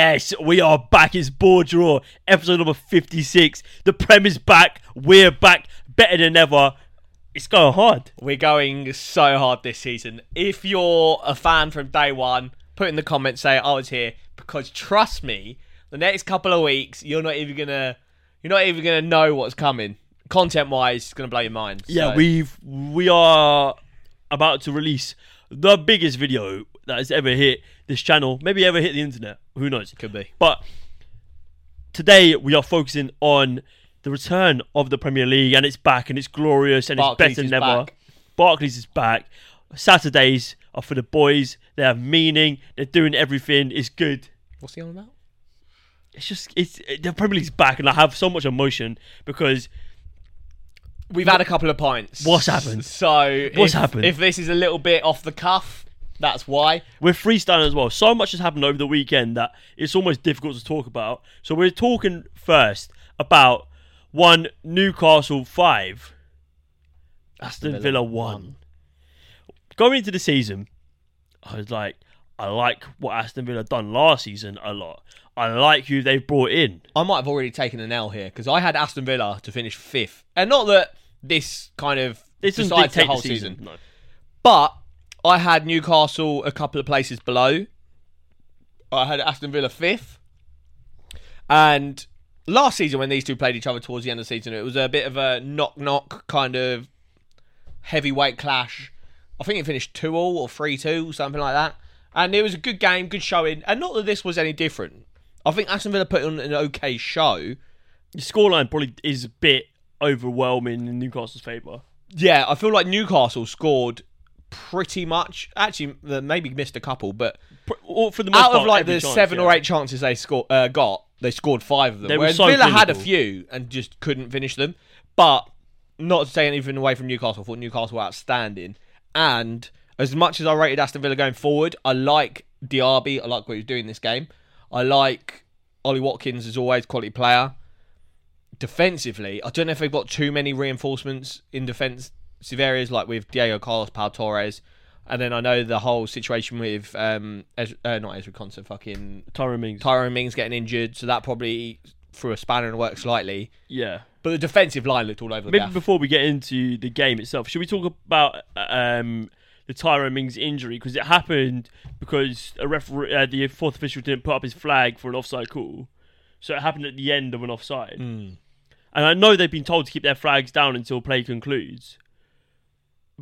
Yes, we are back. It's Bore Draw, episode number 56. The Prem is back. We're back, better than ever. It's going hard. We're going so hard this season. If you're a fan from day one, put in the comments say I was here because trust me, the next couple of weeks you're not even gonna you're not even gonna know what's coming. Content wise, it's gonna blow your mind. Yeah, So, we've we are about to release the biggest video that has ever hit this channel, maybe ever hit the internet. Who knows? could be. But today we are focusing on the return of the Premier League, and it's back, and it's glorious, and Barclays it's better than ever. back. Barclays is back. Saturdays are for the boys. They have meaning. They're doing everything. It's good. What's he on about? It's just it's the Premier League's back, and I have so much emotion because We've had a couple of pints. What's happened? So What's if, happened? If this is a little bit off the cuff, that's why. we're freestyling as well. So much has happened over the weekend that it's almost difficult to talk about. So we're talking first about one Newcastle five, Aston Villa Villa one. Going into the season, I was like, I like what Aston Villa done last season a lot. I like who they've brought in. I might have already taken an L here because I had Aston Villa to finish fifth, and not that this kind of This decides the whole season. season. No. But I had Newcastle a couple of places below. I had Aston Villa fifth. And last season, when these two played each other towards the end of the season, it was a bit of a knock knock kind of heavyweight clash. I think it finished 2 all or 3 2, something like that. And it was a good game, good showing. And not that this was any different. I think Aston Villa put on an okay show. The scoreline probably is a bit overwhelming in Newcastle's favour. Yeah, I feel like Newcastle scored pretty much. Actually, maybe missed a couple, but or For the most out of like the chance, seven yeah. or eight chances they score, uh, got, they scored five of them. They Whereas so Villa had a few and just couldn't finish them. But not to take anything away from Newcastle, I thought Newcastle were outstanding. And as much as I rated Aston Villa going forward, I like Diaby. I like what he's doing this game. I like Ollie Watkins as always, quality player. Defensively, I don't know if they've got too many reinforcements in defensive areas, like with Diego Carlos, Pau Torres. And then I know the whole situation with um, Ez- uh, not Ezri Konsa, fucking Tyrone Mings. Tyrone Mings getting injured, so that probably threw a spanner in the works slightly. yeah. But the defensive line looked all over the Maybe gaff. before we get into the game itself, should we talk about um, the Tyrone Mings injury because it happened because a referee, uh, the fourth official didn't put up his flag for an offside call, so it happened at the end of an offside. Hmm. And I know they've been told to keep their flags down until play concludes,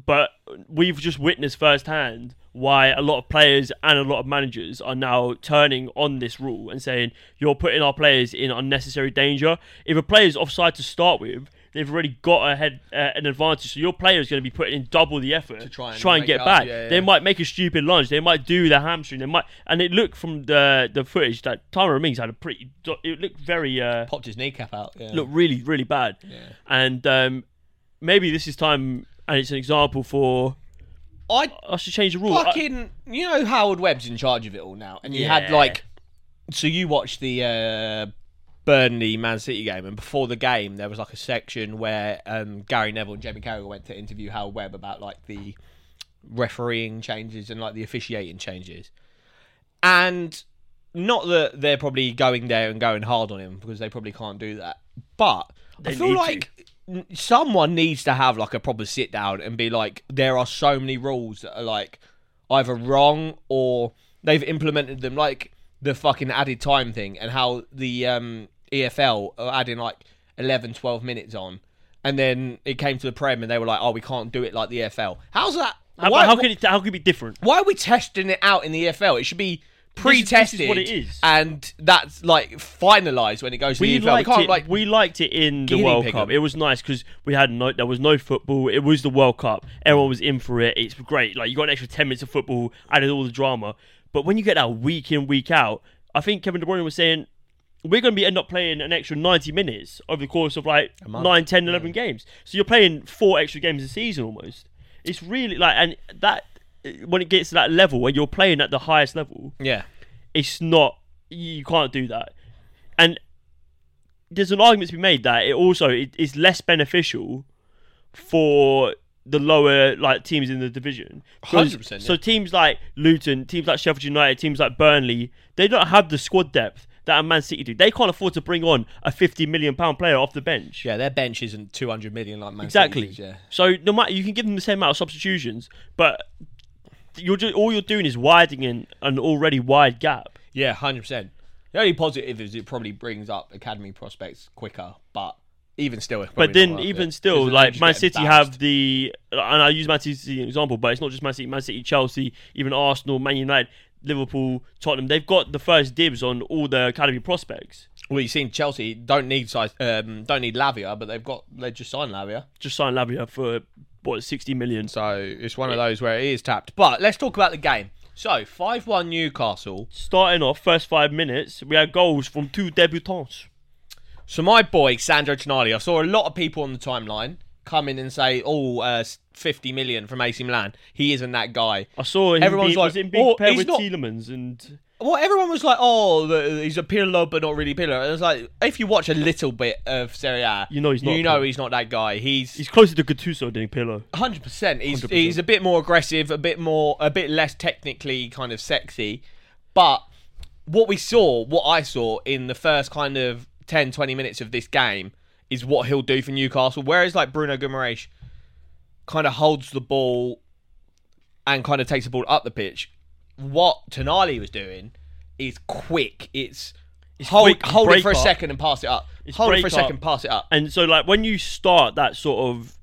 but we've just witnessed firsthand why a lot of players and a lot of managers are now turning on this rule and saying you're putting our players in unnecessary danger. If a player's offside to start with, they've already got ahead uh, an advantage. So your player is going to be putting in double the effort to try and try and get up, back. yeah, They might make a stupid lunge. They might do the hamstring. They might, and it looked from the the footage that Tyrone Mings had a pretty. It looked very. Uh, Popped his kneecap out. Yeah. looked really really bad. Yeah. And um, maybe this is time, and it's an example for I us to change the rule. I- fucking, you know, Howard Webb's in charge of it all now, and you had Yeah. like, so you watched the uh, Burnley Man City game, and before the game there was like a section where um, Gary Neville and Jamie Carragher went to interview Howard Webb about like the refereeing changes and like the officiating changes, and not that they're probably going there and going hard on him because they probably can't do that, but They I feel need to. like someone needs to have like a proper sit down and be like, there are so many rules that are like either wrong or they've implemented them, like the fucking added time thing and how the um, EFL are adding like 11, 12 minutes on. And then it came to the Prem and they were like, oh, we can't do it like the EFL. How's that? how, why, how can it? How can it be different? why are we testing it out in the EFL? It should be this pre-tested is what it is. and that's like finalised when it goes to We the. We liked can't it. like we liked it in the World Cup. them. It was nice because we had no. There was no football. It was the World Cup. Everyone was in for it. It's great. Like you got an extra ten minutes of football, added all the drama. But when you get that week in week out, I think Kevin De Bruyne was saying we're going to be end up playing an extra 90 minutes over the course of like month. 9, 10, 11 games. So you're playing four extra games a season almost. It's really like, and that when it gets to that level where you're playing at the highest level, yeah. it's not you can't do that and there's an argument to be made that it also it is less beneficial for the lower like teams in the division. Because- 100%, So teams like Luton, teams like Sheffield United, teams like Burnley, they don't have the squad depth that a Man City do. They can't afford to bring on a fifty million pound player off the bench. Yeah, their bench isn't 200 million like Man Exactly. City's, yeah. So no matter you can give them the same amount of substitutions, but you're just, all you're doing is widening an already wide gap. Yeah, hundred percent. The only positive is it probably brings up academy prospects quicker, but even still, it's But then even it. still, like Man you just get City have the, and I use Man City as an example, but it's not just Man City, Man City, Chelsea, even Arsenal, Man United, Liverpool, Tottenham. They've got the first dibs on all the academy prospects. Well, you've seen Chelsea don't need size, um, don't need Lavia, but they've got they just signed Lavia, Just signed Lavia for what sixty million. so it's one of those where it is tapped. But let's talk about the game. So five one Newcastle. Starting off first five minutes, we had goals from two debutants. So my boy Sandro Tonali, I saw a lot of people on the timeline come in and say, "Oh, uh, 50 million from AC Milan. He isn't that guy." I saw him Everyone's being, like, was in big "Oh, pair with not- Tielemans and Well, everyone was like, "Oh, he's a pillar, but not really pillar." And it's like, if you watch a little bit of Serie A, You know he's not You know he's not that guy. He's he's closer to Gattuso than Pirlo. hundred percent. He's 100%. he's a bit more aggressive, a bit more, a bit less technically kind of sexy. But what we saw, what I saw in the first kind of 10, 20 minutes of this game is what he'll do for Newcastle. Whereas like Bruno Guimaraes kind of holds the ball and kind of takes the ball up the pitch. What Tonali was doing is quick. It's, hold quick, hold it for a second and pass it up. It's hold it for a break up. second, pass it up. And so, like, when you start that sort of,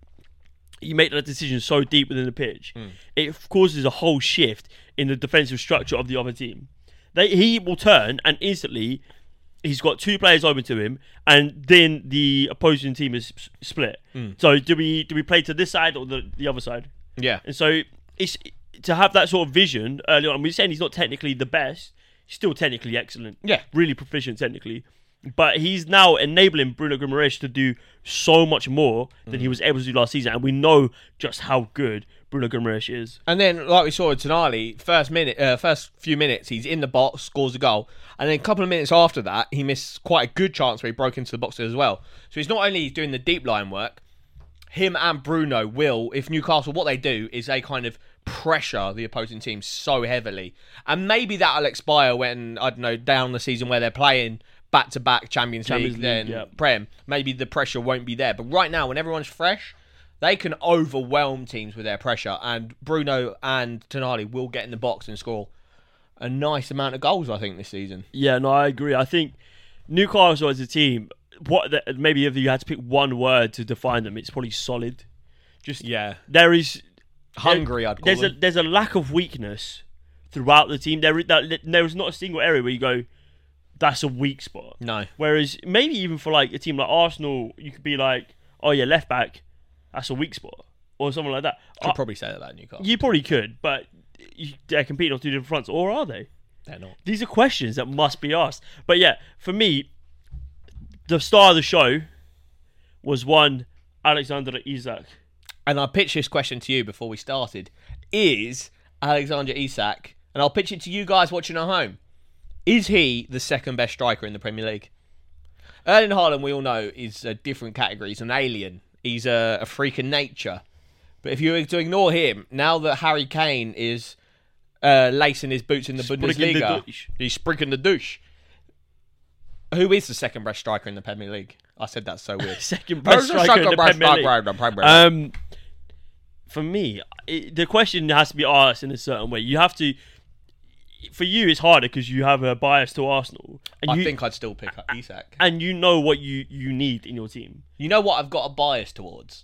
you make that decision so deep within the pitch, Hmm. it causes a whole shift in the defensive structure of the other team. They, he will turn and instantly, he's got two players open to him, and then the opposing team is split. Hmm. So, do we do we play to this side or the, the other side? Yeah. And so, it's to have that sort of vision early on. We're saying he's not technically the best, he's still technically excellent Yeah. really proficient technically. But he's now enabling Bruno Guimaraes to do so much more than Mm. he was able to do last season, and we know just how good Bruno Guimaraes is. And then, like we saw with Tonali, first minute, uh, first few minutes, he's in the box, scores a goal, and then a couple of minutes after that, he missed quite a good chance where he broke into the box as well. So he's not only doing the deep line work, him and Bruno will, if Newcastle, what they do is they kind of pressure the opposing team so heavily, and maybe that'll expire when I don't know down the season where they're playing back to back Champions, League, then yeah. Prem. Maybe the pressure won't be there, but right now when everyone's fresh. They can overwhelm teams with their pressure, and Bruno and Tonali will get in the box and score a nice amount of goals. I think this season. Yeah, no, I agree. I think Newcastle as a team, what maybe if you had to pick one word to define them, it's probably solid. Just Yeah, there is hungry. I'd call there's a there's a lack of weakness throughout the team. There that, there is not a single area where you go, that's a weak spot. no. Whereas maybe even for like a team like Arsenal, you could be like, oh yeah, left back, that's a weak spot, or something like that. I could Uh, probably say that about Newcastle. you probably could, but you, they're competing on two different fronts, or are they? They're not. These are questions that must be asked. But yeah, for me, the star of the show was one Alexander Isak. And I pitched this question to you before we started: Is Alexander Isak, and I'll pitch it to you guys watching at home, is he the second best striker in the Premier League? Erling Haaland, we all know, is a different category. He's an alien. He's a, a freak of nature. But if you were to ignore him, now that Harry Kane is uh, lacing his boots in the Bundesliga, douche. he's sprinkling the douche. Who is the second best striker in the Premier League? I said that so weird. Second best the striker in the Premier League. striker in the Premier League? Um, for me, it, the question has to be asked in a certain way. You have to. For you, it's harder because you have a bias to Arsenal, and I you think I'd still pick up Isak. and you know what you you need in your team. You know what I've got a bias towards?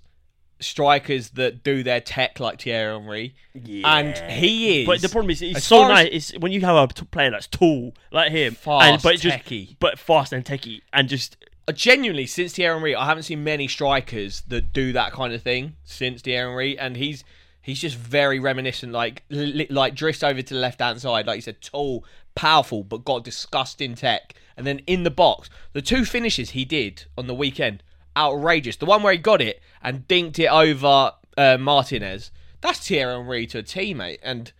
Strikers that do their tech like Thierry Henry. And he is. But the problem is, it's as so nice. It's when you have a player that's tall like him, and Fast, but just techie. but fast and techie, and just genuinely, since Thierry Henry, I haven't seen many strikers that do that kind of thing since Thierry Henry, and he's he's just very reminiscent, like li- like drifts over to the left hand side, like you said, tall, powerful, but got disgusting tech. And then in the box, the two finishes he did on the weekend, outrageous. The one where he got it and dinked it over uh, Martinez, that's Thierry Henry to a teammate, and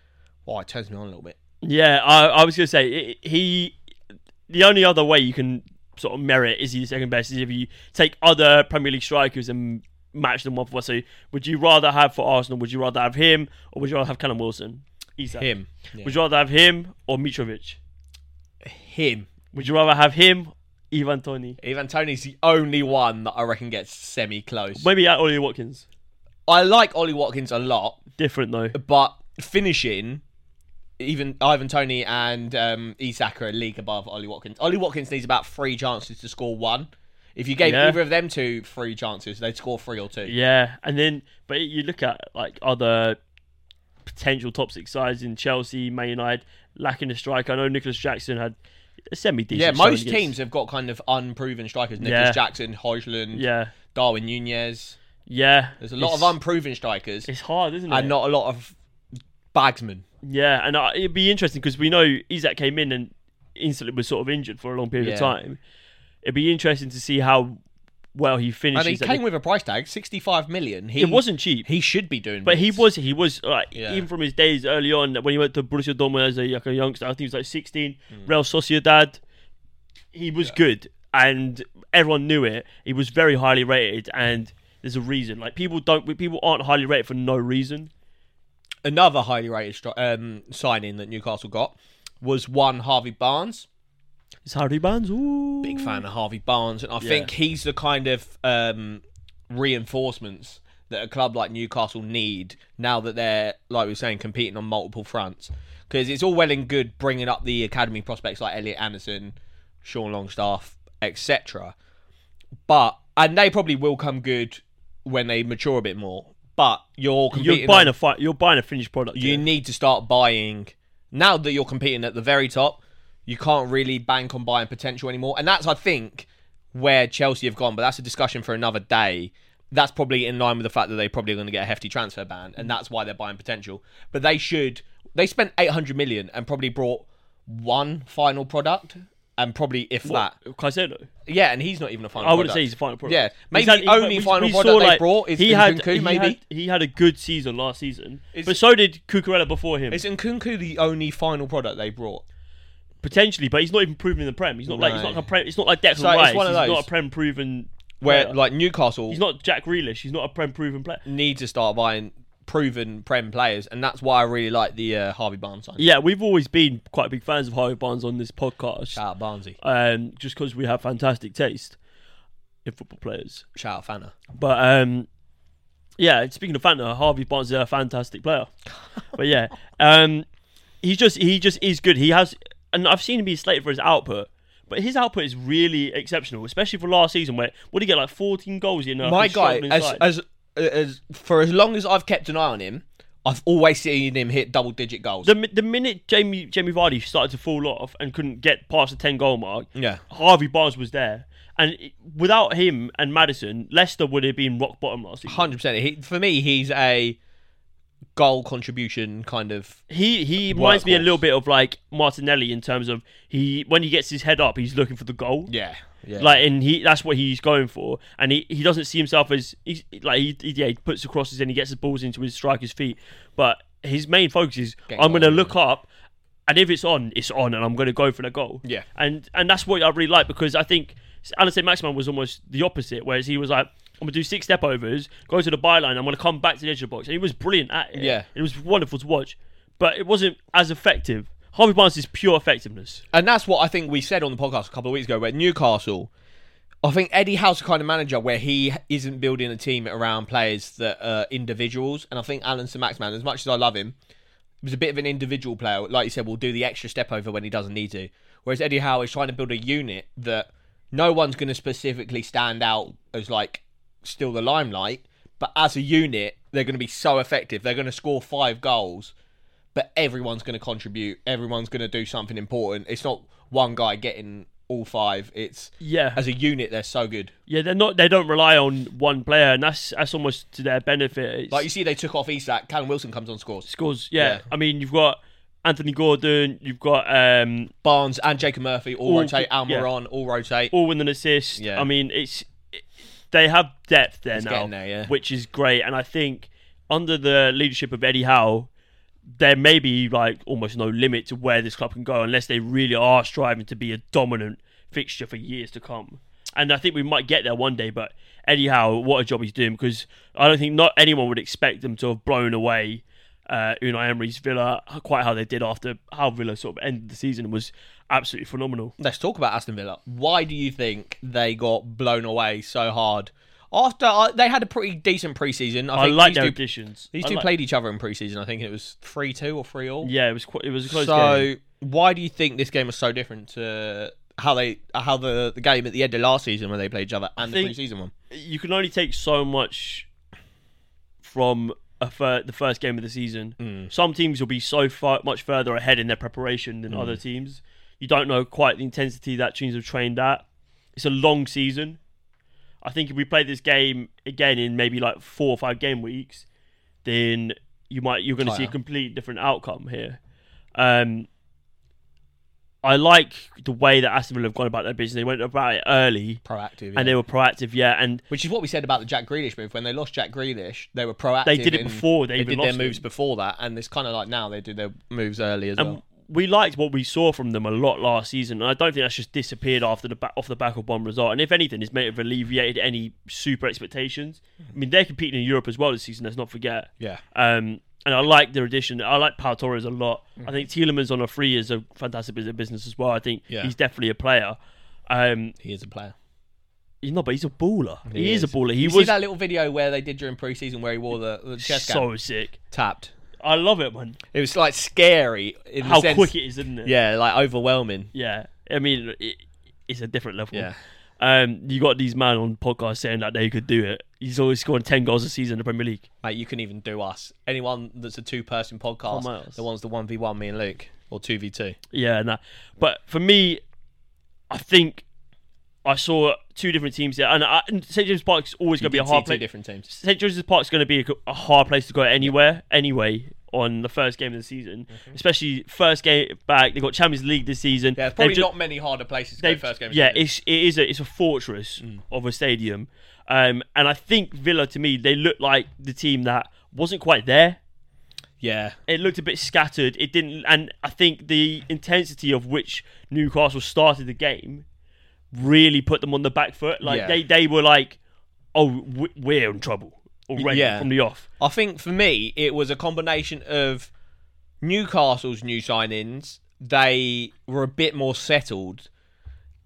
well, it turns me on a little bit. yeah. I, I was gonna say he. The only other way you can sort of merit is he the second best is if you take other Premier League strikers and match them off. So, would you rather have for Arsenal? Would you rather have him or would you rather have Callum Wilson? Isak. Him. Yeah. Would you rather have him or Mitrovic? Him. Would you rather have him, Ivan Tony? Ivan Tony's the only one that I reckon gets semi close. Maybe at Ollie Watkins. I like Ollie Watkins a lot, Different though. but finishing, even Ivan Tony and um, Isak are a league above Ollie Watkins. Ollie Watkins needs about three chances to score one. If you gave Yeah. either of them two three chances, they'd score three or two. Yeah, and then but you look at like other potential top six sides in Chelsea, Man United, lacking a striker. I know Nicolas Jackson had a semi decent. Yeah, most teams have got kind of unproven strikers. Nicolas Yeah. Jackson, Hojlund, Yeah, Darwin Nunez. yeah. There's a lot of unproven strikers It's hard, isn't it? and not a lot of bagsmen. Yeah, and uh, it'd be interesting because we know Isak came in and instantly was sort of injured for a long period of time. It'd be interesting to see how well he finishes. And he at came the- with a price tag, 65 million. He, it wasn't cheap. He should be doing But he bits. was, he was like Yeah. even from his days early on when he went to Borussia Dortmund as a, like a youngster. I think he was like 16. Mm. Real Sociedad, he was good, and everyone knew it. He was very highly rated, and there's a reason. Like people don't, people aren't highly rated for no reason. Another highly rated stri- um, signing that Newcastle got was one Harvey Barnes. It's Harry Barnes. Ooh. Big fan of Harvey Barnes, and I think he's the kind of um, reinforcements that a club like Newcastle need now that they're, like we were saying, competing on multiple fronts. Because it's all well and good bringing up the academy prospects like Elliot Anderson, Sean Longstaff, etc. But and they probably will come good when they mature a bit more. But you're competing You're buying on- a fight. You're buying a finished product. you need to start buying now that you're competing at the very top you can't really bank on buying potential anymore and that's i think where chelsea have gone but that's a discussion for another day that's probably in line with the fact that they're probably going to get a hefty transfer ban and that's why they're buying potential but they should they spent 800 million and probably brought one final product and probably if that Caicedo. yeah and he's not even a final I wouldn't product. say he's a final product. Yeah, He's maybe had- the only we- final we product saw, they like, brought is he had, Nkunku, he maybe? Had, he had a good season last season, Is- but so did Cucurella before him. is Nkunku the only final product they brought Potentially, but he's not even proven in the Prem. He's not like he's No. not a prem, It's not like Declan So it's Rice. one of he's those not a Prem proven. where player. like newcastle he's not Jack Grealish. He's not a Prem proven player. need to start buying proven Prem players, and that's why I really like the uh, Harvey Barnes sign. Yeah, we've always been quite big fans of Harvey Barnes on this podcast, Shout out Barnesy. um, just because we have fantastic taste in football players. Shout out Fana. But um, yeah, speaking of Fanta, Harvey Barnes is a fantastic player. but yeah, um, he's just he just is good. He has, and I've seen him be slated for his output, but his output is really exceptional, especially for last season where what did he get like 14 goals? You know, My guy, as, as as for as long as I've kept an eye on him, I've always seen him hit double digit goals. the mi- the minute Jamie Jamie Vardy started to fall off and couldn't get past the 10 goal mark, yeah, Harvey Barnes was there. And it- without him and Maddison, Leicester would have been rock bottom last season. hundred percent. He For me, he's a goal contribution kind of. He he reminds me a Workhorse. little bit of like Martinelli in terms of he when he gets his head up, he's looking for the goal. Yeah, yeah. Like and he that's what he's going for, and he, he doesn't see himself as he's like he, he- yeah he puts the crosses and he gets the balls into his striker's feet, but his main focus is Getting I'm going to look up, and if it's on, it's on, and I'm going to go for the goal. Yeah. and and that's what I really like because I think Allan St. Maximin was almost the opposite, whereas he was like. I'm gonna do six step overs, go to the byline. I'm gonna come back to the edge of the box, and he was brilliant at it. Yeah. it was wonderful to watch, but it wasn't as effective. Harvey Barnes is pure effectiveness. And that's what I think we said on the podcast a couple of weeks ago, where Newcastle, I think Eddie Howe's kind of manager where he isn't building a team around players that are individuals. And I think Allan Maximin, as much as I love him, was a bit of an individual player. Like you said, will do the extra step over when he doesn't need to. Whereas Eddie Howe is trying to build a unit that no one's going to specifically stand out as like still the limelight, but as a unit, they're going to be so effective. They're going to score five goals but everyone's going to contribute. Everyone's going to do something important. It's not one guy getting all five. It's Yeah, as a unit, they're so good. yeah, they're not. They don't rely on one player, and that's that's almost to their benefit. It's- Like you see, they took off Isak. Callum Wilson comes on scores. scores. Yeah. Yeah. I mean, you've got Anthony Gordon, you've got um, Barnes and Jacob Murphy all, All- rotate. yeah. All rotate. all with an assist. Yeah. I mean, it's it- they have depth there It's now, there, yeah. which is great. And I think under the leadership of Eddie Howe, there may be like almost no limit to where this club can go unless they really are striving to be a dominant fixture for years to come. and I think we might get there one day. But anyhow, what a job he's doing because I don't think not anyone would expect them to have blown away uh, Unai Emery's Villa quite how they did after how Villa sort of ended the season was absolutely phenomenal. Let's talk about Aston Villa. Why do you think they got blown away so hard? After uh, they had a pretty decent preseason, I, I, think like these their two, additions. these I two like- played each other in preseason. I think it was three two or three all. Yeah, it was quite, it was a close so game. why do you think this game was so different to how they how the the game at the end of last season when they played each other and the think- preseason one? You can only take so much from a fir- the first game of the season. Mm. Some teams will be so far much further ahead in their preparation than Mm. other teams. You don't know quite the intensity that teams have trained at. It's a long season. I think if we play this game again in maybe like four or five game weeks, then you might you're going to see a Tighter. complete different outcome here. Um, I like the way that Aston Villa have gone about their business. They went about it early Proactive, and they were proactive, yeah, and which is what we said about the Jack Grealish move. When they lost Jack Grealish, they were proactive. they did it in- before they, They even did their moves him. before that, and it's kind of like now they do their moves early as And well. We liked what we saw from them a lot last season. And I don't think that's just disappeared after the back, off the back of one result. And if anything, it's may have alleviated any super expectations. I mean, they're competing in Europe as well this season. Let's not forget. Yeah, Um, and I like their addition. I like Pau Torres a lot. I think Tielemans on a free is a fantastic bit of business as well. I think Yeah. he's definitely a player. Um, he is a player. he's not, but he's a baller. He, He is. a is. baller. He you see was that little video where they did during preseason where he wore the, the chest so cap sick. tapped? I love it, man. It was like scary in How the sense, quick it is, isn't it? Yeah, like overwhelming. Yeah. I mean, it, it's a different level. Yeah. Um, you got these man on podcast saying that they could do it. He's always scoring ten goals a season in the Premier League. Mate, you can even do us. Anyone that's a two-person podcast, the one's the one v one, me and Luke, or two v two. Yeah, nah. But for me, I think I saw two different teams here, and, I, and St James Park's always going to be a hard two place. different teams. St James's Park's going to be a, a hard place to go anywhere anyway on the first game of the season, especially first game back. They got Champions League this season. Yeah, probably ju- not many harder places to go first game. of yeah, season. it's it is a it's a fortress Mm. of a stadium, um, and I think Villa to me they look like the team that wasn't quite there. yeah, It looked a bit scattered. It didn't, and I think the intensity of which Newcastle started the game really put them on the back foot. Like Yeah. they they were like, oh, we're in trouble already Yeah. from the off. I think for me it was a combination of Newcastle's new signings. They were a bit more settled,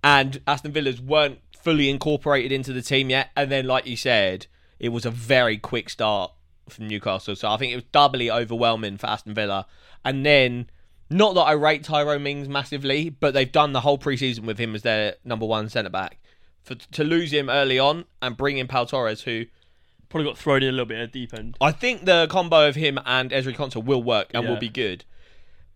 and Aston Villa's weren't fully incorporated into the team yet. And then, like you said, it was a very quick start from Newcastle. So I think it was doubly overwhelming for Aston Villa. And then, not that I rate Tyrone Mings massively, but they've done the whole preseason with him as their number one centre back. For to lose him early on and bring in Pau Torres, who Probably got thrown in a little bit at the deep end. I think the combo of him and Ezri Konsa will work and will be good.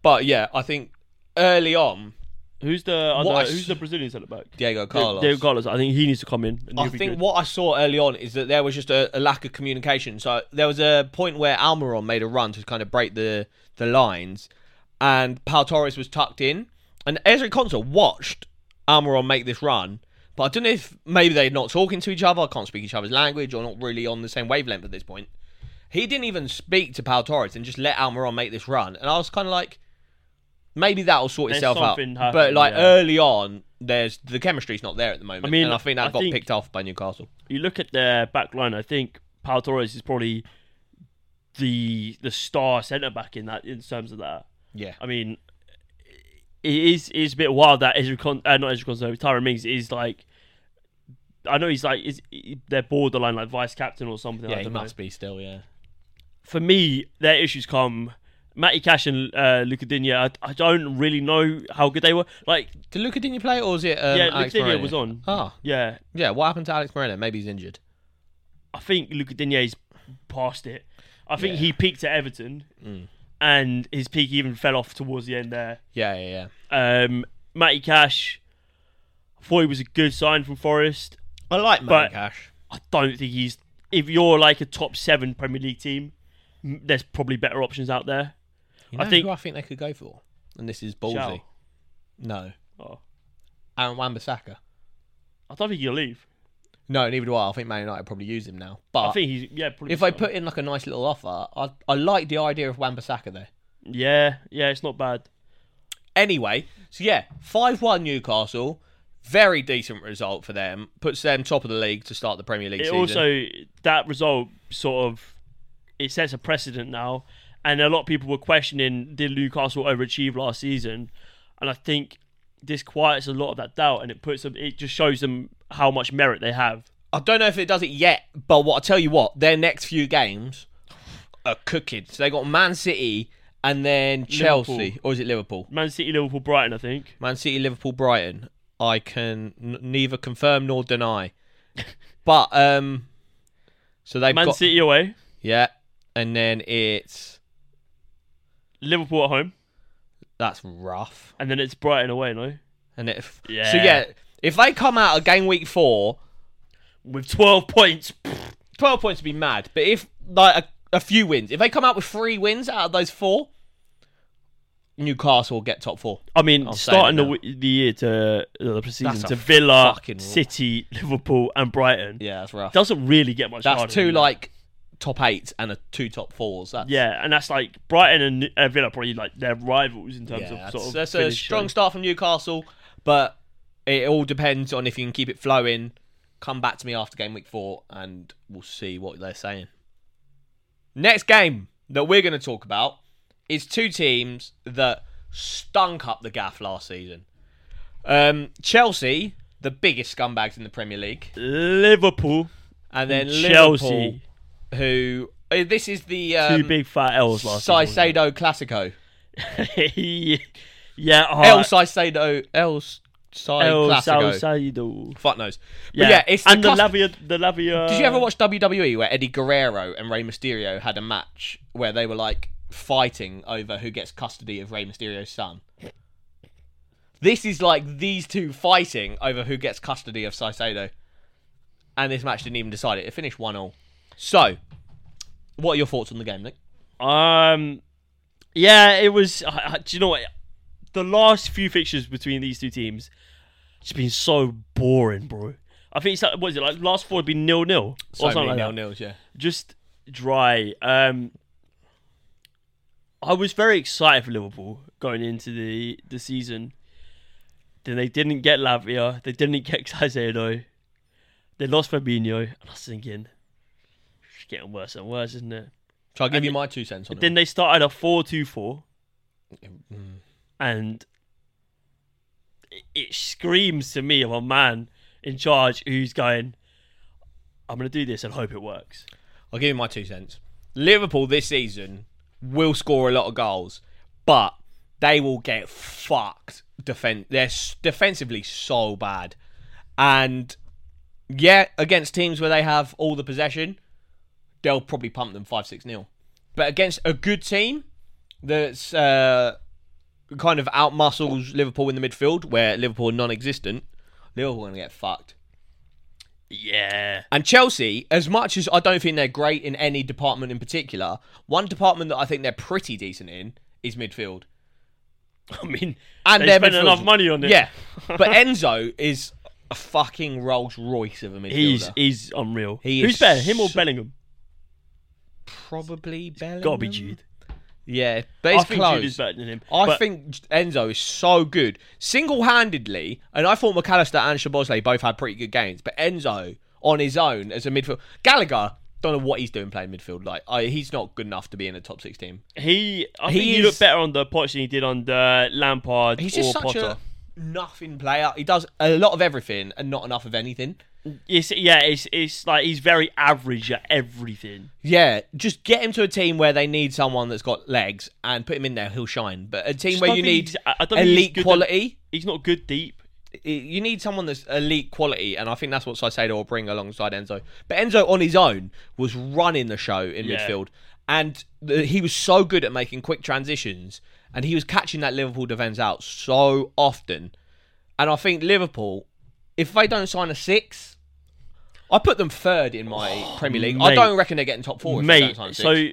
But yeah, I think early on, Who's the other, I who's the Brazilian centre back? Diego Carlos. Diego Carlos. I think he needs to come in. And I think what I saw early on is that there was just a, a lack of communication. So there was a point where Almiron made a run to kind of break the, the lines, and Pau Torres was tucked in, and Ezri Konsa watched Almiron make this run. But I don't know if maybe they're not talking to each other, can't speak each other's language, or not really on the same wavelength at this point. He didn't even speak to Pau Torres and just let Almiron make this run, and I was kind of like, maybe that'll sort There's itself out. but like yeah. early on, there's the chemistry's not there at the moment. I mean, and I think that I got think- picked off by Newcastle. you look at their back line, I think Pau Torres is probably the the star centre back in that in terms of that. Yeah. I mean, it is it is a bit wild that Ezra Con, uh, not Ezra Con, sorry, Tyrone Mings is like. I know he's like is they're borderline like vice captain or something. I Yeah, he don't know. must be still, yeah. For me, their issues come. Matty Cash and uh, I, I don't really know how good they were. Like, Did Luca Digne play or was it um, yeah, Alex Luca Digne was on. Ah, Yeah, yeah. What happened to Alex Moreno? Maybe he's injured. I think Luca Digne's past it. I think Yeah. he peaked at Everton, Mm. And his peak even fell off towards the end there. Yeah, yeah, yeah. Um, Matty Cash, I thought he was a good sign from Forest. I like Matty Cash. I don't think he's. If you're like a top seven Premier League team, there's probably better options out there. You I think- who I think they could go for, and this is ballsy. Shao. No, Oh, Aaron Wan-Bissaka. I don't think he'll leave. No, neither do I. I think Man United probably use him now. But I think he's yeah. Probably if I put in like a nice little offer, I I like the idea of Wan-Bissaka there. yeah, yeah, it's not bad. Anyway, so yeah, five one Newcastle. Very decent result for them. Puts them top of the league to start the Premier League It season. also that result sort of it sets a precedent now, and a lot of people were questioning did Newcastle overachieve last season, and I think this quiets a lot of that doubt, and it puts them. It just shows them how much merit they have. I don't know if it does it yet, but what I tell you what, their next few games are cooking. So they got Man City and then Chelsea, Liverpool. or is it Liverpool? Man City, Liverpool, Brighton, I think. Man City, Liverpool, Brighton. I can n- neither confirm nor deny. but um, so they've Man got City away, yeah, and then it's Liverpool at home, that's rough. and then it's Brighton away. No, And if Yeah. so, yeah, if they come out of game week four, with twelve points. twelve points would be mad. But if like a, a few wins, if they come out with three wins out of those four, Newcastle will get top four. I mean, I'll starting the, the year to uh, the season to Villa, City, Liverpool, and Brighton Yeah, that's rough. doesn't really get much. That's harder two than that. like top eight and a two top fours. That's, Yeah, and that's like Brighton and uh, Villa probably like their rivals in terms yeah, of sort of. that's a strong start from Newcastle, but it all depends on if you can keep it flowing. Come back to me after game week four, and we'll see what they're saying. Next game that we're going to talk about is two teams that stunk up the gaff last season. Um, Chelsea, the biggest scumbags in the Premier League, Liverpool, and then Chelsea, Liverpool, who uh, this is the two um, big fat L's last. Caicedo Classico. yeah, oh, El Caicedo, El Sai El Classico. Salcedo. Fuck knows. Yeah, But yeah, it's the and the cus- Lavia, the Lavia. Did you ever watch WWE where Eddie Guerrero and Rey Mysterio had a match where they were like fighting over who gets custody of Rey Mysterio's son? This is like these two fighting over who gets custody of Caicedo. And this match didn't even decide it. It finished 1 all. So, what are your thoughts on the game, Nick? Um, yeah, it was. I, I, do you know what? The last few fixtures between these two teams, it's been so boring, bro. I think it's like, what is it like? Last four have been nil nil So or something like nil-nils, yeah. Just dry. Um, I was very excited for Liverpool going into the the season. Then they didn't get Lavia. They didn't get Caicedo. They lost Fabinho. And I was thinking, it's getting worse and worse, isn't it? So I'll give And you my two cents on Then it. they started a 4 2 4, Mm. and it, it screams to me of a man in charge who's going, I'm going to do this and hope it works. I'll give you my two cents. Liverpool this season will score a lot of goals, but they will get fucked. Defen- they're s- defensively so bad, and yeah, against teams where they have all the possession, they'll probably pump them five six nil. But against a good team that's uh, kind of out muscles Liverpool in the midfield, where Liverpool are non-existent, Liverpool are gonna get fucked. Yeah. And Chelsea, as much as I don't think they're great in any department in particular, one department that I think they're pretty decent in is midfield. I mean, And they spent enough money on it. Yeah, but Enzo is a fucking Rolls Royce of a midfielder. He's he's unreal. He Who's is better, him or Bellingham? Probably Bellingham. Gotta be Jude. Yeah, but it's I think close. Jude is better than him. I but think Enzo is so good, single-handedly, and I thought Mac Allister and Szoboszlai both had pretty good games, but Enzo on his own as a midfield, Gallagher don't know what he's doing playing midfield. Like I, he's not good enough to be in a top six team. he, I He think he is- looked better on the Poch than he did on the Lampard He's or just such Potter. a nothing player. He does a lot of everything and not enough of anything. It's, yeah, it's it's like he's very average at everything. Yeah, just get him to a team where they need someone that's got legs and put him in there. He'll shine. But a team Just where you need he's- I- I don't think he's elite at- quality, He's not good deep. you need someone that's elite quality, and I think that's what Caicedo will bring alongside Enzo. But Enzo on his own was running the show in Yeah. midfield, and the, he was so good at making quick transitions, and he was catching that Liverpool defence out so often. And I think Liverpool, if they don't sign a six, I put them third in my oh, Premier League. I Oh, mate. don't reckon they're getting top four. If they don't Mate, sign a so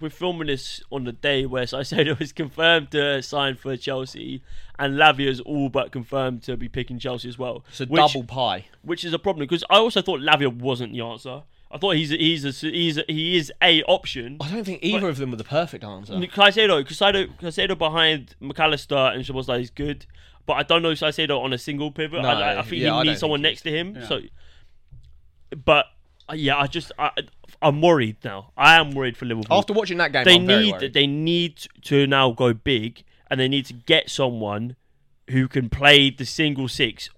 we're filming this on the day where Caicedo was confirmed to sign for Chelsea, and Lavia's all but confirmed to be picking Chelsea as well. it's a which, double pie. which is a problem because I also thought Lavia wasn't the answer. I thought he's a, he's a, he's a, he is a option. I don't think either of them were the perfect answer. Caicedo, Caicedo, Caicedo behind Mac Allister and Szoboszlai is good, but I don't know if I say that on a single pivot. No, I, I think yeah, I he don't needs someone think next to him. Yeah. So, but uh, yeah, I just I, I'm worried now. I am worried for Liverpool. After watching that game, they I'm need they need to now go big, and they need to get someone who can play the single six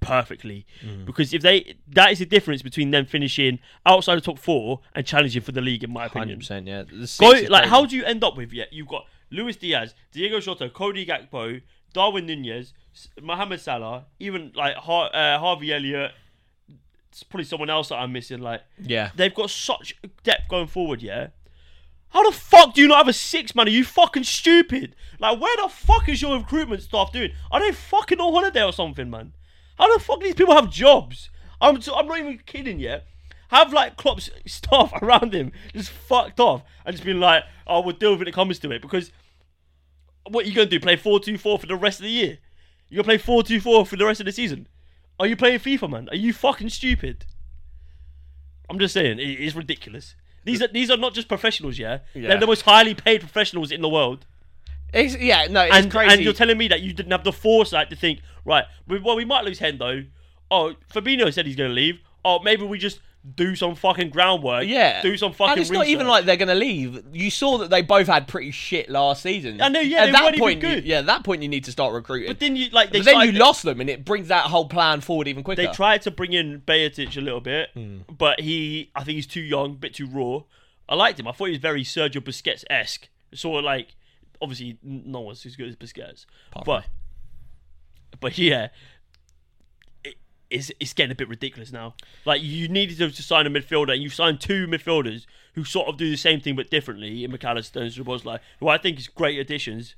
perfectly. Mm. Because if they that is the difference between them finishing outside the top four and challenging for the league, in my opinion. Hundred percent, yeah. Go like crazy. how do you end up with yeah? You've got Luis Diaz, Diogo Jota, Cody Gakpo, Darwin Nunez, Mohamed Salah, even like Har- uh, Harvey Elliott. It's probably someone else that I'm missing. Like Yeah, they've got such depth going forward. Yeah. How the fuck do you not have a six man? Are you fucking stupid? Like where the fuck is your recruitment staff doing? Are they fucking on holiday or something, man? How the fuck do these people have jobs? I'm t- I'm not even kidding. Yeah. Have like Klopp's staff around him just fucked off and just been like, oh, we'll deal with it when it comes to it. Because what are you gonna do? Play four two four for the rest of the year? You're gonna play four two four for the rest of the season? Are you playing FIFA, man? Are you fucking stupid? I'm just saying, it is ridiculous. These are these are not just professionals, yeah. Yeah. They're the most highly paid professionals in the world. it's, yeah, no, it's And, crazy. and you're telling me that you didn't have the foresight to think, right? Well, we might lose Hendo. Oh, Fabinho said he's going to leave. Oh, maybe we just do some fucking groundwork. yeah, do some fucking. And it's not even like they're gonna leave. You saw that they both had pretty shit last season. I know, yeah, At that point, you- yeah, at that point you need to start recruiting. But then you like they But then you started- lost them, and it brings that whole plan forward even quicker. They tried to bring in Bajcetic a little bit, Hmm. but he, I think he's too young, a bit too raw. I liked him. I thought he was very Sergio Busquets esque, sort of like. Obviously, no one's as good as Busquets, Apart but, but yeah, it, it's getting a bit ridiculous now. Like you needed to, sign a midfielder, and you signed two midfielders who sort of do the same thing but differently in Mac Allister and Szoboszlai, who I think is great additions.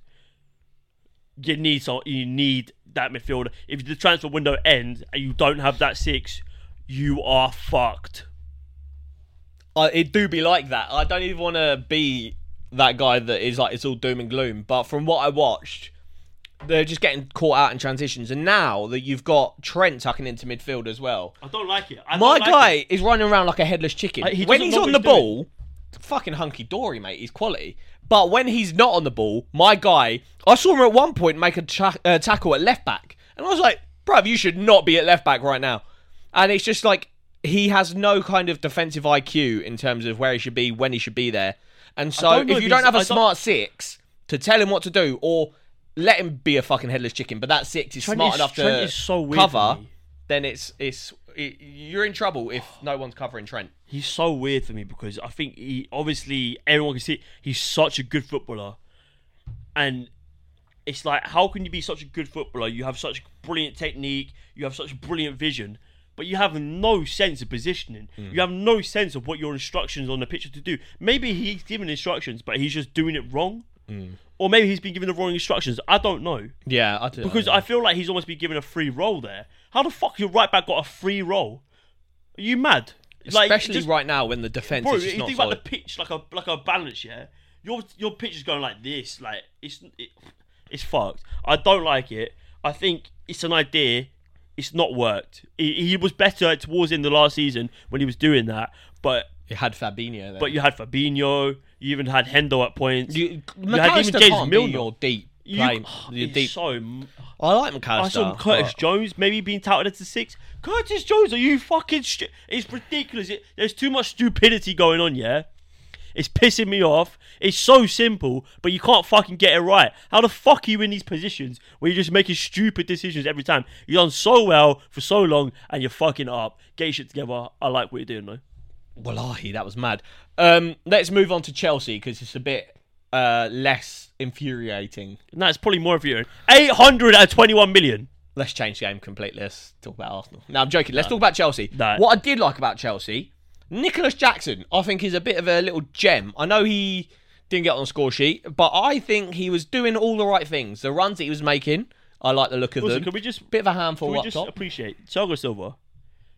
You need so You need that midfielder. If the transfer window ends and you don't have that six, you are fucked. I, it do be like that. I don't even want to be that guy that is like it's all doom and gloom. But from what I watched, they're just getting caught out in transitions. And now that you've got Trent tucking into midfield as well, I don't like it. I my like guy it. is running around like a headless chicken. Uh, he when he's on what the he's ball, fucking hunky dory, mate. He's quality. But when he's not on the ball, my guy, I saw him at one point make a cha- uh, tackle at left back, and I was like, bruv, you should not be at left back right now. And it's just like he has no kind of defensive IQ in terms of where he should be, when he should be there. And so, if if you don't have a I don't- smart six to tell him what to do, or let him be a fucking headless chicken, but that six is Trent smart is- enough to so cover, then it's it's it, you're in trouble if no one's covering Trent. He's so weird for me because I think he obviously everyone can see he's such a good footballer, and it's like how can you be such a good footballer? You have such brilliant technique, you have such brilliant vision, but you have no sense of positioning. Hmm. You have no sense of what your instructions on the pitch are to do. Maybe he's given instructions, but he's just doing it wrong, Mm. or maybe he's been given the wrong instructions. I don't know Yeah, I do. because I feel like he's almost been given a free role there. How the fuck your right back got a free role? Are you mad? Like, especially just- right now when the defense Bro, is you just not think solid. about the pitch like a like a balance, yeah. Your your pitch is going like this, like it's it, it's fucked. I don't like it. I think it's an idea. It's not worked. He, he was better towards of the last season when he was doing that, but You had Fabinho there. but you had Fabinho. You even had Hendo at points. you, had even James Milner. your deep You- play. oh, your he's deep. so. I like Mac Allister. I saw Curtis but- Jones maybe being touted as a six. Curtis Jones, are you fucking? Stu- it's ridiculous. It, there's too much stupidity going on. Yeah, it's pissing me off. It's so simple, but you can't fucking get it right. How the fuck are you in these positions where you're just making stupid decisions every time? You've done so well for so long, and you're fucking up. Get your shit together. I like what you're doing though. Wallahi, that was mad. Um, let's move on to Chelsea because it's a bit uh, less infuriating. No, it's probably more of you. 821 million. Let's change the game completely. Let's talk about Arsenal. No, I'm joking. Let's talk about Chelsea. No. What I did like about Chelsea, Nicolas Jackson, I think is a bit of a little gem. I know he didn't get on the score sheet, but I think he was doing all the right things. The runs that he was making, I like the look of Also, them. can we just bit of a handful can we just top. appreciate Thiago Silva,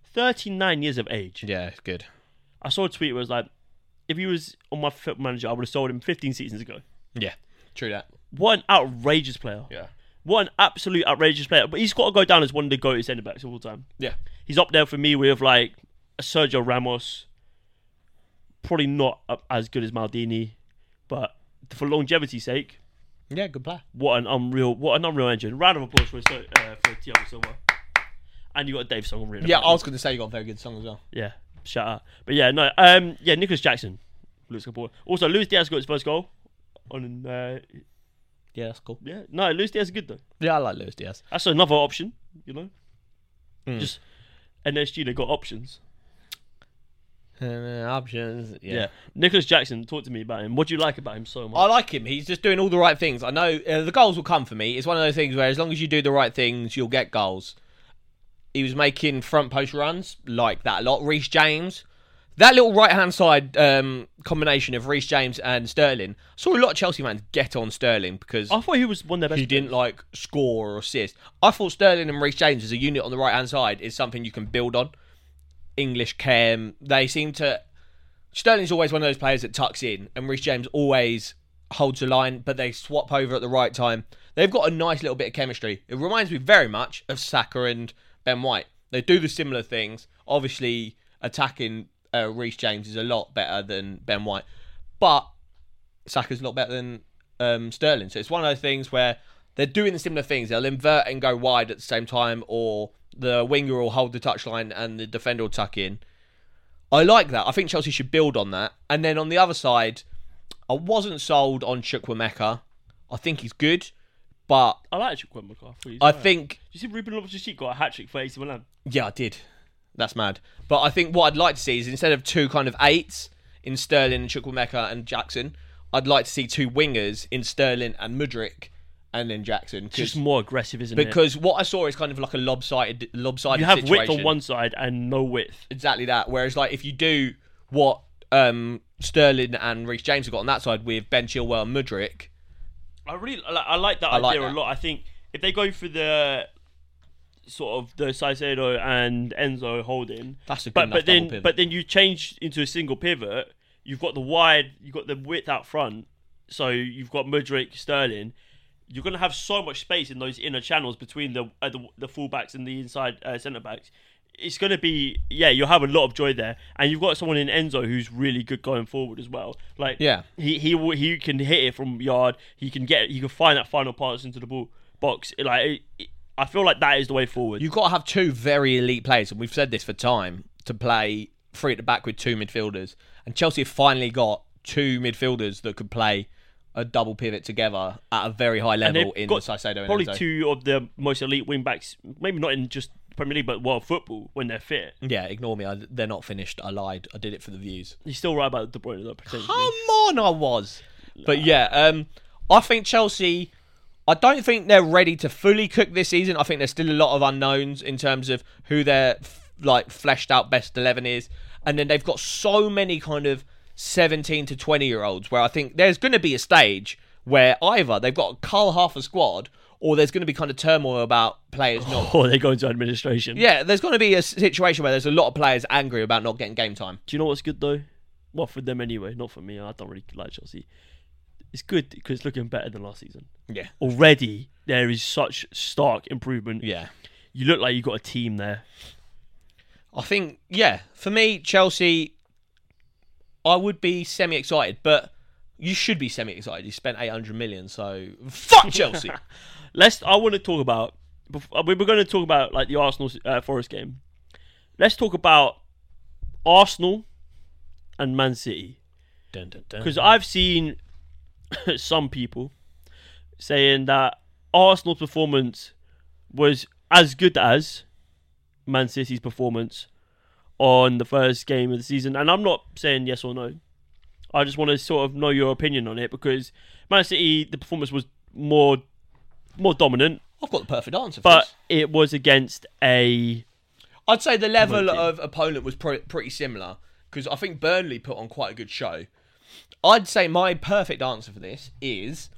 39 years of age. Yeah, good. I saw a tweet where it was like, if he was on my foot manager, I would have sold him 15 seasons ago. Yeah, true that. What an outrageous player. Yeah. What an absolute outrageous player. But he's got to go down as one of the GOAT centre backs of all time. Yeah. He's up there for me with like a Sergio Ramos. Probably not as good as Maldini, but for longevity's sake, Yeah, good player. What an unreal, what an unreal engine. Round of applause for uh, for Thiago Silva. And you got a Dave song written. Yeah, I was going to say you got a very good song as well. Yeah, shout out. But yeah, no, um, yeah, Nicolas Jackson looks good. ball. Also, Luis Diaz got his first goal. On uh, Yeah, that's cool. yeah, no, Luis Diaz is good though. Yeah, I like Luis Diaz. That's another option, you know. Mm. Just NSG, they got options. Uh, options. Yeah. Yeah. Nicolas Jackson, talk to me about him. What do you like about him so much? I like him. He's just doing all the right things. I know uh, the goals will come for me. It's one of those things where as long as you do the right things, you'll get goals. He was making front post runs like that a lot. Reece James, that little right hand side um, combination of Reece James and Sterling. I saw a lot of Chelsea fans get on Sterling because I thought he was one of their best. he didn't like score or assist. I thought Sterling and Reece James as a unit on the right hand side is something you can build on. English Cam, they seem to. Sterling's always one of those players that tucks in, and Reece James always holds the line, but they swap over at the right time. They've got a nice little bit of chemistry. It reminds me very much of Saka and Ben White. They do the similar things. Obviously, attacking uh, Reece James is a lot better than Ben White, but Saka's a lot better than um, Sterling. So it's one of those things where they're doing the similar things. They'll invert and go wide at the same time, or the winger will hold the touchline and the defender will tuck in. I like that. I think Chelsea should build on that. And then on the other side, I wasn't sold on Chukwuemeka. I think he's good, but I like. I, thought I think You see, Ruben Loftus-Cheek got a hat trick for AC Milan. yeah, I did. That's mad. But I think what I'd like to see is instead of two kind of eights in Sterling and Chukwuemeka and Jackson, I'd like to see two wingers in Sterling and Mudryk and then Jackson. It's just more aggressive, isn't it? because what I saw is kind of like a lopsided, lopsided you have situation. width on one side and no width. exactly that. Whereas, like, if you do what um, Sterling and Reece James have got on that side with Ben Chilwell and Mudryk, I really, I like, I like that I like idea a lot. I think if they go for the sort of the Caicedo and Enzo holding, that's a good but but then pivot. but then you change into a single pivot. You've got the wide, you've got the width out front. So you've got Mudryk, Sterling. You're going to have so much space in those inner channels between the uh, the, the fullbacks and the inside uh, centre backs. It's going to be yeah, you'll have a lot of joy there, and you've got someone in Enzo who's really good going forward as well. Like Yeah. he he he can hit it from yard. He can get he can find that final pass into the ball box. Like it, I feel like that is the way forward. You've got to have two very elite players, and we've said this for time, to play three at the back with two midfielders. And Chelsea have finally got two midfielders that could play a double pivot together at a very high level in and Probably two of the most elite wing backs, maybe not in just Premier League, but world football when they're fit. Yeah, ignore me. I, they're not finished. I lied. I did it for the views. You're still right about De Bruyne though, potentially. Come on, I was. But yeah, um, I think Chelsea. I don't think they're ready to fully cook this season. I think there's still a lot of unknowns in terms of who their like fleshed out best eleven is, and then they've got so many kind of seventeen to twenty year olds where I think there's going to be a stage where either they've got to cull half a squad, or there's going to be kind of turmoil about players not. Or they go into administration. Yeah, there's going to be a situation where there's a lot of players angry about not getting game time. Do you know what's good though? Well, for them anyway, not for me. I don't really like Chelsea. It's good because it's looking better than last season. Yeah, Already, there is such stark improvement. yeah. You look like you got a team there. I think, yeah, for me, Chelsea, I would be semi excited, but you should be semi excited. You spent 800 million, so fuck Chelsea. Let's. I want to talk about. uh, We were going to talk about like the Arsenal uh, Forest game. Let's talk about Arsenal and Man City because I've seen some people saying that Arsenal's performance was as good as Man City's performance on the first game of the season, and I'm not saying yes or no. I just want to sort of know your opinion on it because Man City, the performance was more more dominant, I've got the perfect answer for but this. it was against a I'd say the level of opponent was pre- pretty similar because I think Burnley put on quite a good show. I'd say my perfect answer for this is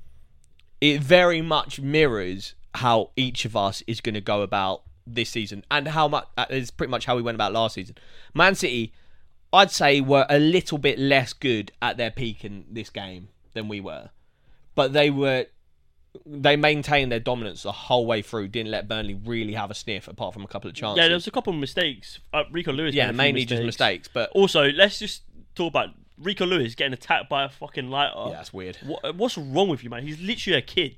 it very much mirrors how each of us is going to go about this season and how much uh, is pretty much how we went about last season. Man City, I'd say, were a little bit less good at their peak in this game than we were, but they were. They maintained their dominance the whole way through. Didn't let Burnley really have a sniff, apart from a couple of chances. yeah. There was a couple of mistakes. Uh, Rico Lewis, Yeah, made a few mainly just mistakes. But Also, let's just talk about Rico Lewis getting attacked by a fucking lighter. Yeah, that's weird. What, what's wrong with you, man? He's literally a kid.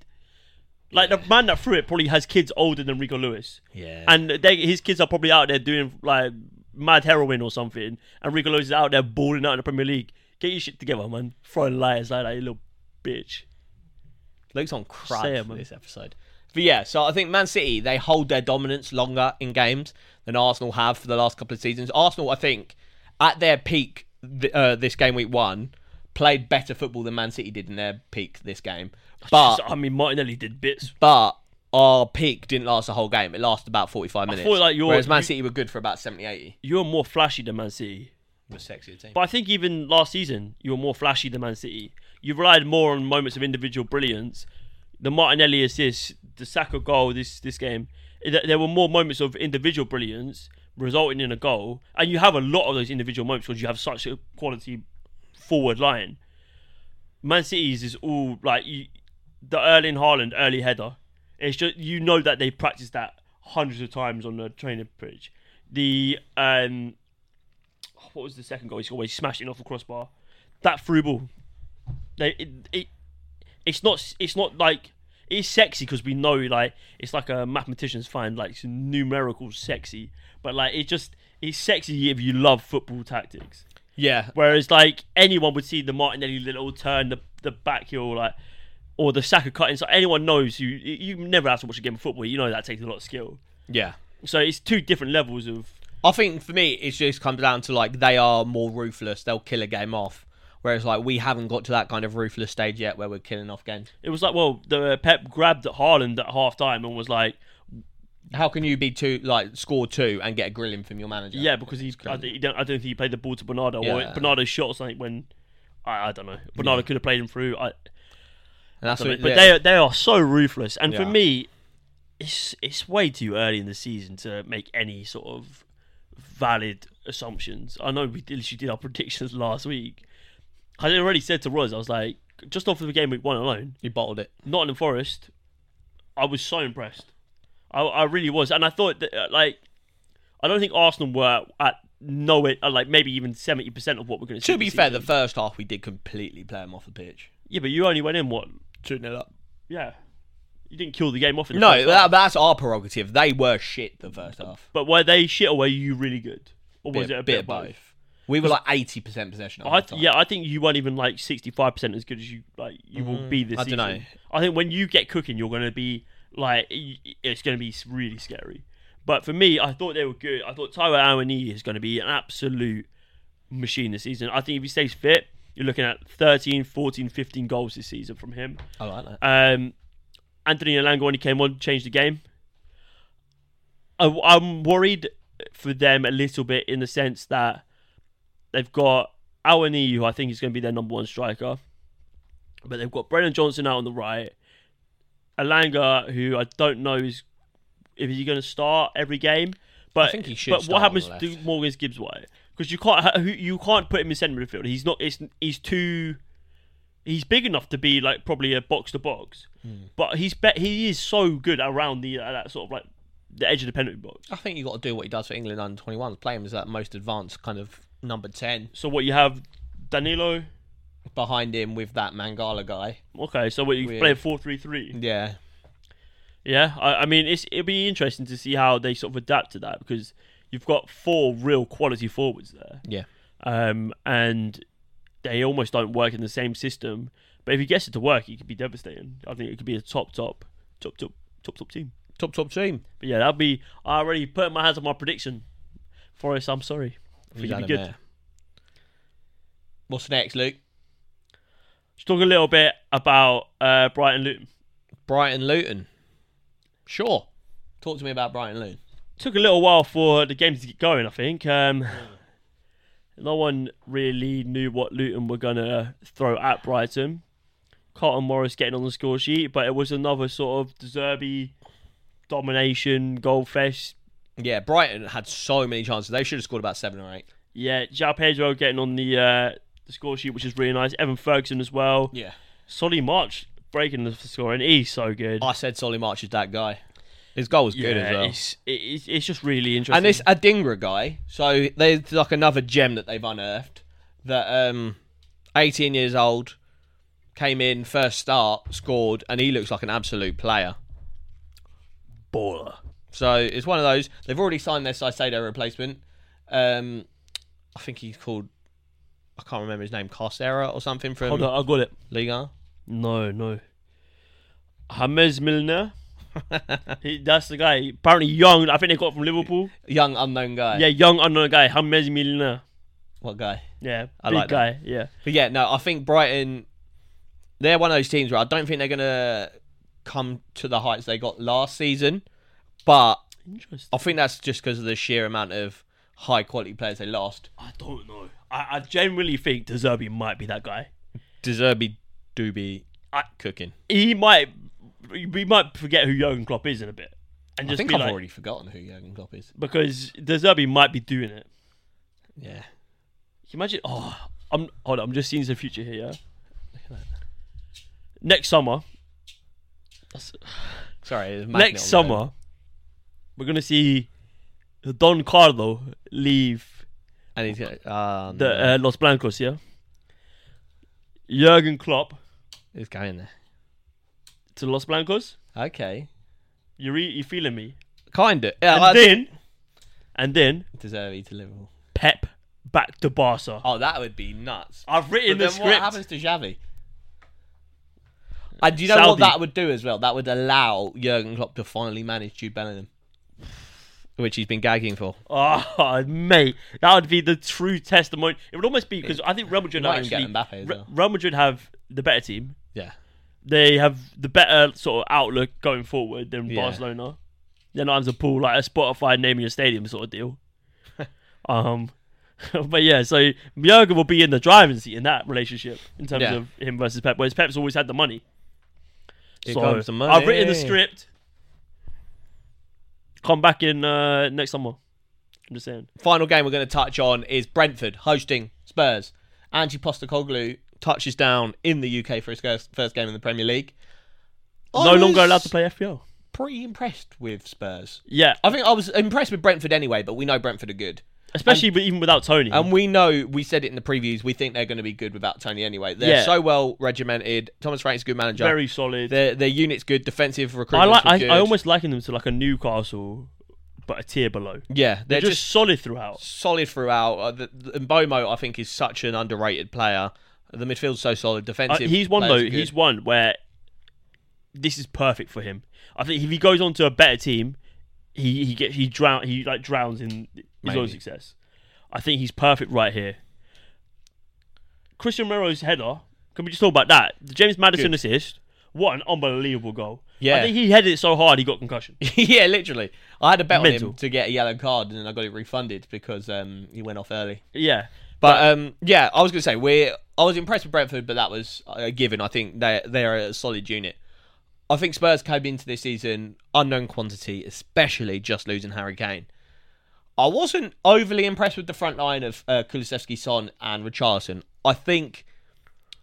Like the man that threw it probably has kids older than Rico Lewis, Yeah. and they, his kids are probably out there doing like mad heroin or something, and Rico Lewis is out there balling out in the Premier League. Get your shit together, man. Throwing liars like that, you little bitch. Luke's on crap for this episode. But yeah, so I think Man City they hold their dominance longer in games than Arsenal have for the last couple of seasons. Arsenal, I think, at their peak th- uh, this game week one, played better football than Man City did in their peak this game. But I mean, Martinelli did bits. but our peak didn't last the whole game. It lasted about 45 minutes. thought, like, your- whereas Man you- City were good for about 70, 80. You were more flashy than Man City. The sexier team. But I think even last season, you were more flashy than Man City. You relied more on moments of individual brilliance. The Martinelli assist, the Saka goal this this game, there were more moments of individual brilliance resulting in a goal. And you have a lot of those individual moments because you have such a quality forward line. Man City's is all like you, the Erling Haaland early header. It's just you know that they practice that hundreds of times on the training pitch. The um, what was the second goal? He scored. where He smashed it off the crossbar. That through ball. They it, it it's not it's not like it's sexy because we know like it's like a mathematician's find like numerical sexy, but like it just it's sexy if you love football tactics. yeah. Whereas like anyone would see the Martinelli little turn, the the back heel like, or the Saka cut inside. Anyone knows you you never have to watch a game of football. You know that takes a lot of skill. Yeah. So it's two different levels of. I think for me, it just comes down to like they are more ruthless. They'll kill a game off. Whereas like we haven't got to that kind of ruthless stage yet where we're killing off games. It was like well, the uh, Pep grabbed at Haaland at half time and was like, How can you be two like score two and get a grilling from your manager? yeah, because he's I, don't- he don't, I don't think he played the ball to Bernardo or Yeah. Bernardo shot or something when. I, I don't know. Bernardo could have played him through. I, and that's what, but yeah. they they are so ruthless. And for me, it's it's way too early in the season to make any sort of valid assumptions. I know we did, literally did our predictions last week. I already said to Roz, I was like, just off of the game week one alone, you bottled it. not Nottingham Forest, I was so impressed. I, I really was, and I thought that uh, like, I don't think Arsenal were at no it uh, like maybe even seventy percent of what we're going to. To be fair, season. the first half we did completely play them off the pitch. yeah, but you only went in what? Two nil up. Yeah, you didn't kill the game off. In the No, first that, half. that's our prerogative. They were shit the first half. But were they shit or were you really good? Or was it a bit of both. We were like eighty percent possession. I th- yeah, I think you weren't even like sixty five percent as good as you like you will be this Mm, I season. dunno. I think when you get cooking, you're going to be like y- it's going to be really scary. But for me, I thought they were good. I thought Taiwo Awoniyi is going to be an absolute machine this season. I think if he stays fit, you're looking at 13, 14, 15 goals this season from him. I like that. Um, Anthony Elanga when he came on changed the game. I, I'm worried for them a little bit in the sense that they've got Awoniyi, who I think is going to be their number one striker, but they've got Brennan Johnson out on the right, Elanga, who I don't know is if he's going to start every game. But think he should But what happens to Morgan's Gibbs White? Because you can't you can't put him in centre midfield. He's not. He's he's too. He's big enough to be like probably a box to box, Hmm. but he's he is so good around the uh, that sort of like the edge of the penalty box. I think you got to do what he does for England under twenty one. Play him as that most advanced kind of number ten So what you have, Danilo. behind him with that Mangala guy. Okay, so what you Weird. play four three three. Yeah, Yeah, I, I mean it's it'll be interesting to see how they sort of adapt to that because you've got four real quality forwards there. yeah. um, and they almost don't work in the same system. But if he gets it to work, he could be devastating. I think it could be a top, top, top, top, top, top team. Top top team. But yeah, that'll be. I already put my hands on my prediction. Forest, I'm sorry. He's it'll be good. there. What's next, Luke? Let's talk a little bit about uh, Brighton Luton. Brighton Luton. Sure. Talk to me about Brighton Luton. Took a little while for the game to get going. I think um, no one really knew what Luton were gonna throw at Brighton. Carlton Morris getting on the score sheet, but it was another sort of De Zerbi domination goal fest. Yeah, Brighton had so many chances. They should have scored about seven or eight. Yeah, João Pedro getting on the uh, the score sheet, which is really nice. Evan Ferguson as well. Yeah. Solly March breaking the score, and he's so good. I said Solly March is that guy. His goal was good as well. it's, it's it's just really interesting. And this Adingra guy, so there's like another gem that they've unearthed that um 18 years old, came in first start, scored, and he looks like an absolute player. Baller. So it's one of those. They've already signed their Caicedo replacement. Um, I think he's called. I can't remember his name. Carcera or something from Hold on, I got it. Liga. No, no. James Milner. He, that's the guy. Apparently young. I think they got from Liverpool. Young unknown guy. Yeah, young unknown guy. James Milner. What guy? Yeah, I big like that. guy. Yeah. But yeah, no, I think Brighton. They're one of those teams where I don't think they're gonna come to the heights they got last season, but I think that's just because of the sheer amount of high quality players they lost. I don't know. I, I genuinely think De Zerbi might be that guy. De Zerbi do be I- cooking. He might. We might forget who Jurgen Klopp is in a bit, and I just think be I've like already forgotten who Jurgen Klopp is. because De Zerbi might be doing it. Yeah. Can you imagine? Oh, I'm hold on. I'm just seeing the future here. Yeah. Next summer, Sorry, next summer, we're gonna see Don Carlo leave and he's gonna, um, the uh, Los Blancos. Yeah. Jurgen Klopp is going there. To Los Blancos. Okay, You re- you feeling me? kind of. Yeah, And I then, and then De Zerbi to Liverpool. Pep back to Barca. Oh, that would be nuts. I've written But the then what script. happens to Xavi? And do you know what Saudi. that would do as well? That would allow Jurgen Klopp to finally manage Jude Bellingham, which he's been gagging for. Oh, mate, that would be the true testimony. It would almost be because I think Real Madrid Might even get actually Mbappe as Re- well. Real Madrid have the better team. Yeah, They have the better sort of outlook going forward than Yeah. Barcelona. They're not as a pool like a Spotify naming your stadium sort of deal. um, but yeah, so Jurgen will be in the driving seat in that relationship in terms Yeah. of him versus Pep. Whereas Pep's always had the money. Here so the I've written the script. Come back in uh, next summer. I'm just saying. final game we're going to touch on is Brentford hosting Spurs. Ange Postecoglou touches down in the UK for his first first game in the Premier League. I no longer allowed to play FPL. Pretty impressed with Spurs. Yeah, I think I was impressed with Brentford anyway, but we know Brentford are good. especially with- even without Toney. And we know, we said it in the previews, we think they're going to be good without Toney anyway. They're Yeah. so well regimented. Thomas Frank's a good manager. Very solid. Their, their unit's good. Defensive I recruitment. like. I. I almost liken them to like a Newcastle, but a tier below. Yeah, They're, they're, just, just, solid throughout. solid throughout. Uh, the, the, and Mbeumo, I think, is such an underrated player. The midfield's so solid. Uh, Defensive. he's one though. players are good. He's one where this is perfect for him. I think if he goes on to a better team, he he gets he drown he like drowns in his own success. I think he's perfect right here. Cristian Romero's header. Can we just talk about that? The James Maddison Good. assist. What an unbelievable goal! Yeah. I think he headed it so hard he got concussion. yeah, literally. I had a bet on him to get a yellow card, and then I got it refunded because um, he went off early. yeah, But um, yeah, I was going to say we. I was impressed with Brentford, but that was a given. I think they they're a solid unit. I think Spurs came into this season unknown quantity, especially just losing Harry Kane. I wasn't overly impressed with the front line of uh, Kulusevski, Son, and Richarlison. I think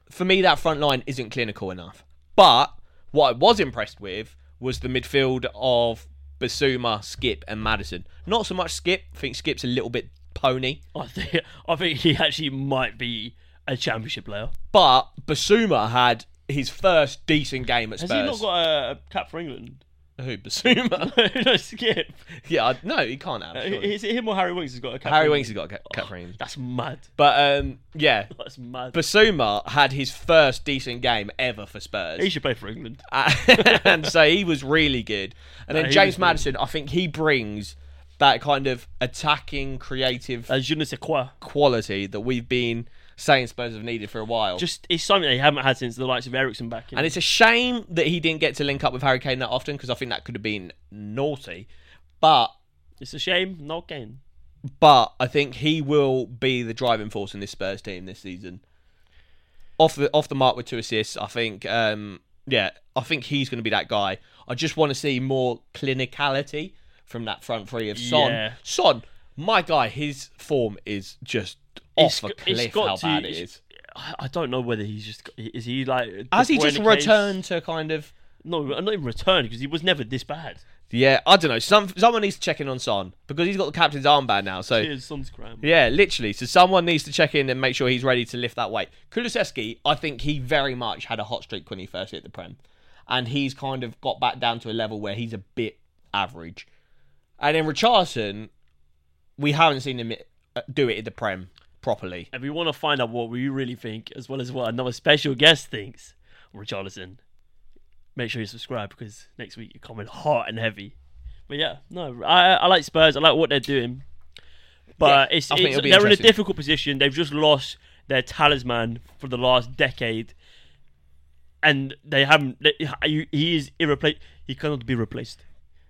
for me that front line isn't clinical enough. But what I was impressed with was the midfield of Bissouma, Skip, and Maddison. Not so much Skip. I think Skip's a little bit pony. I think I think he actually might be a championship player. But Bissouma had his first decent game at Has Spurs. he not got a, a cap for England? Who Bissouma? no, Skip. yeah, I- no, he can't have. Uh, surely. Is it him or Harry Winks has got a cap? Harry for Winks has got a ca- cat for England. That's mad. But um, yeah, That's mad. Bissouma had his first decent game ever for Spurs. he should play for England. and so he was really good. And No, then he James was good. Maddison, I think he brings that kind of attacking, creative As je ne sais quoi. quality that we've been saying Spurs have needed for a while. Just it's something they haven't had since the likes of Eriksen back in. and it's a shame that he didn't get to link up with Harry Kane that often because I think that could have been naughty. But it's a shame, not Kane. but I think he will be the driving force in this Spurs team this season. Off the off the mark with two assists, I think. Um, yeah, I think he's going to be that guy. I just want to see more clinicality from that front three of Son. Yeah. Son, my guy, his form is just It's off a it's cliff. How to- bad it's- is. I don't know whether he's just is he like Has he just the case- returned to kind of? No, not even returned because he was never this bad. Yeah, I don't know. Some someone needs to check in on Son because he's got the captain's armband now. So Cheers, sun's cram. yeah, literally. So someone needs to check in and make sure he's ready to lift that weight. Kulusevski, I think he very much had a hot streak when he first hit the Prem, and he's kind of got back down to a level where he's a bit average. And in Richarlison, we haven't seen him uh, do it in the Prem properly. If we want to find out what we really think, as well as what another special guest thinks, Richarlison, make sure you subscribe because next week you're coming hot and heavy. But yeah, no, I I like Spurs. I like what they're doing. But Yeah, it's, it's they're in a difficult position. They've just lost their talisman for the last decade, and they haven't. They, he he is irreplaceable. He cannot be replaced.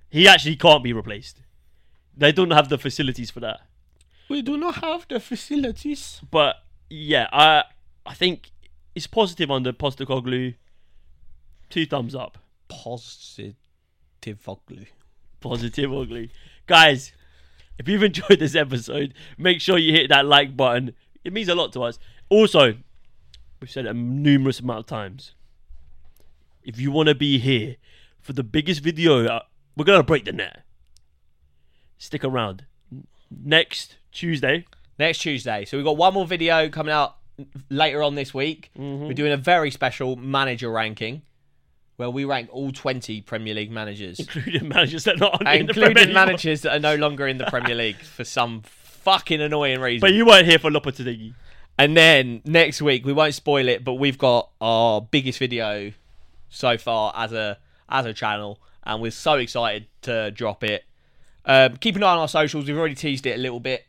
He actually can't be replaced. They don't have the facilities for that. We do not have the facilities. But yeah, I I think it's positive on the Postecoglou. Two thumbs up. Positive ugly. Positive ugly. Guys, if you've enjoyed this episode, make sure you hit that like button. It means a lot to us. Also, we've said it a numerous amount of times. If you want to be here for the biggest video, uh, we're gonna break the net. Stick around. Next Tuesday, Next Tuesday. So we've got one more video coming out later on this week. Mm-hmm. We're doing a very special manager ranking where we rank all 20 Premier League managers, including managers that are not in the Premier including League. managers that are no longer in the Premier League for some fucking annoying reason. But you weren't here for Lopetegui. and then next week, we won't spoil it, but we've got our biggest video so far as a as a channel, and we're so excited to drop it. Um, keep an eye on our socials. We've already teased it a little bit.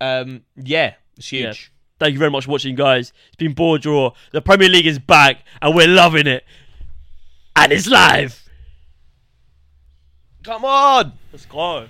Um, yeah, it's huge. Yeah. Thank you very much for watching, guys. It's been Bore Draw. The Premier League is back, and we're loving it. And it's live. Come on! Let's go.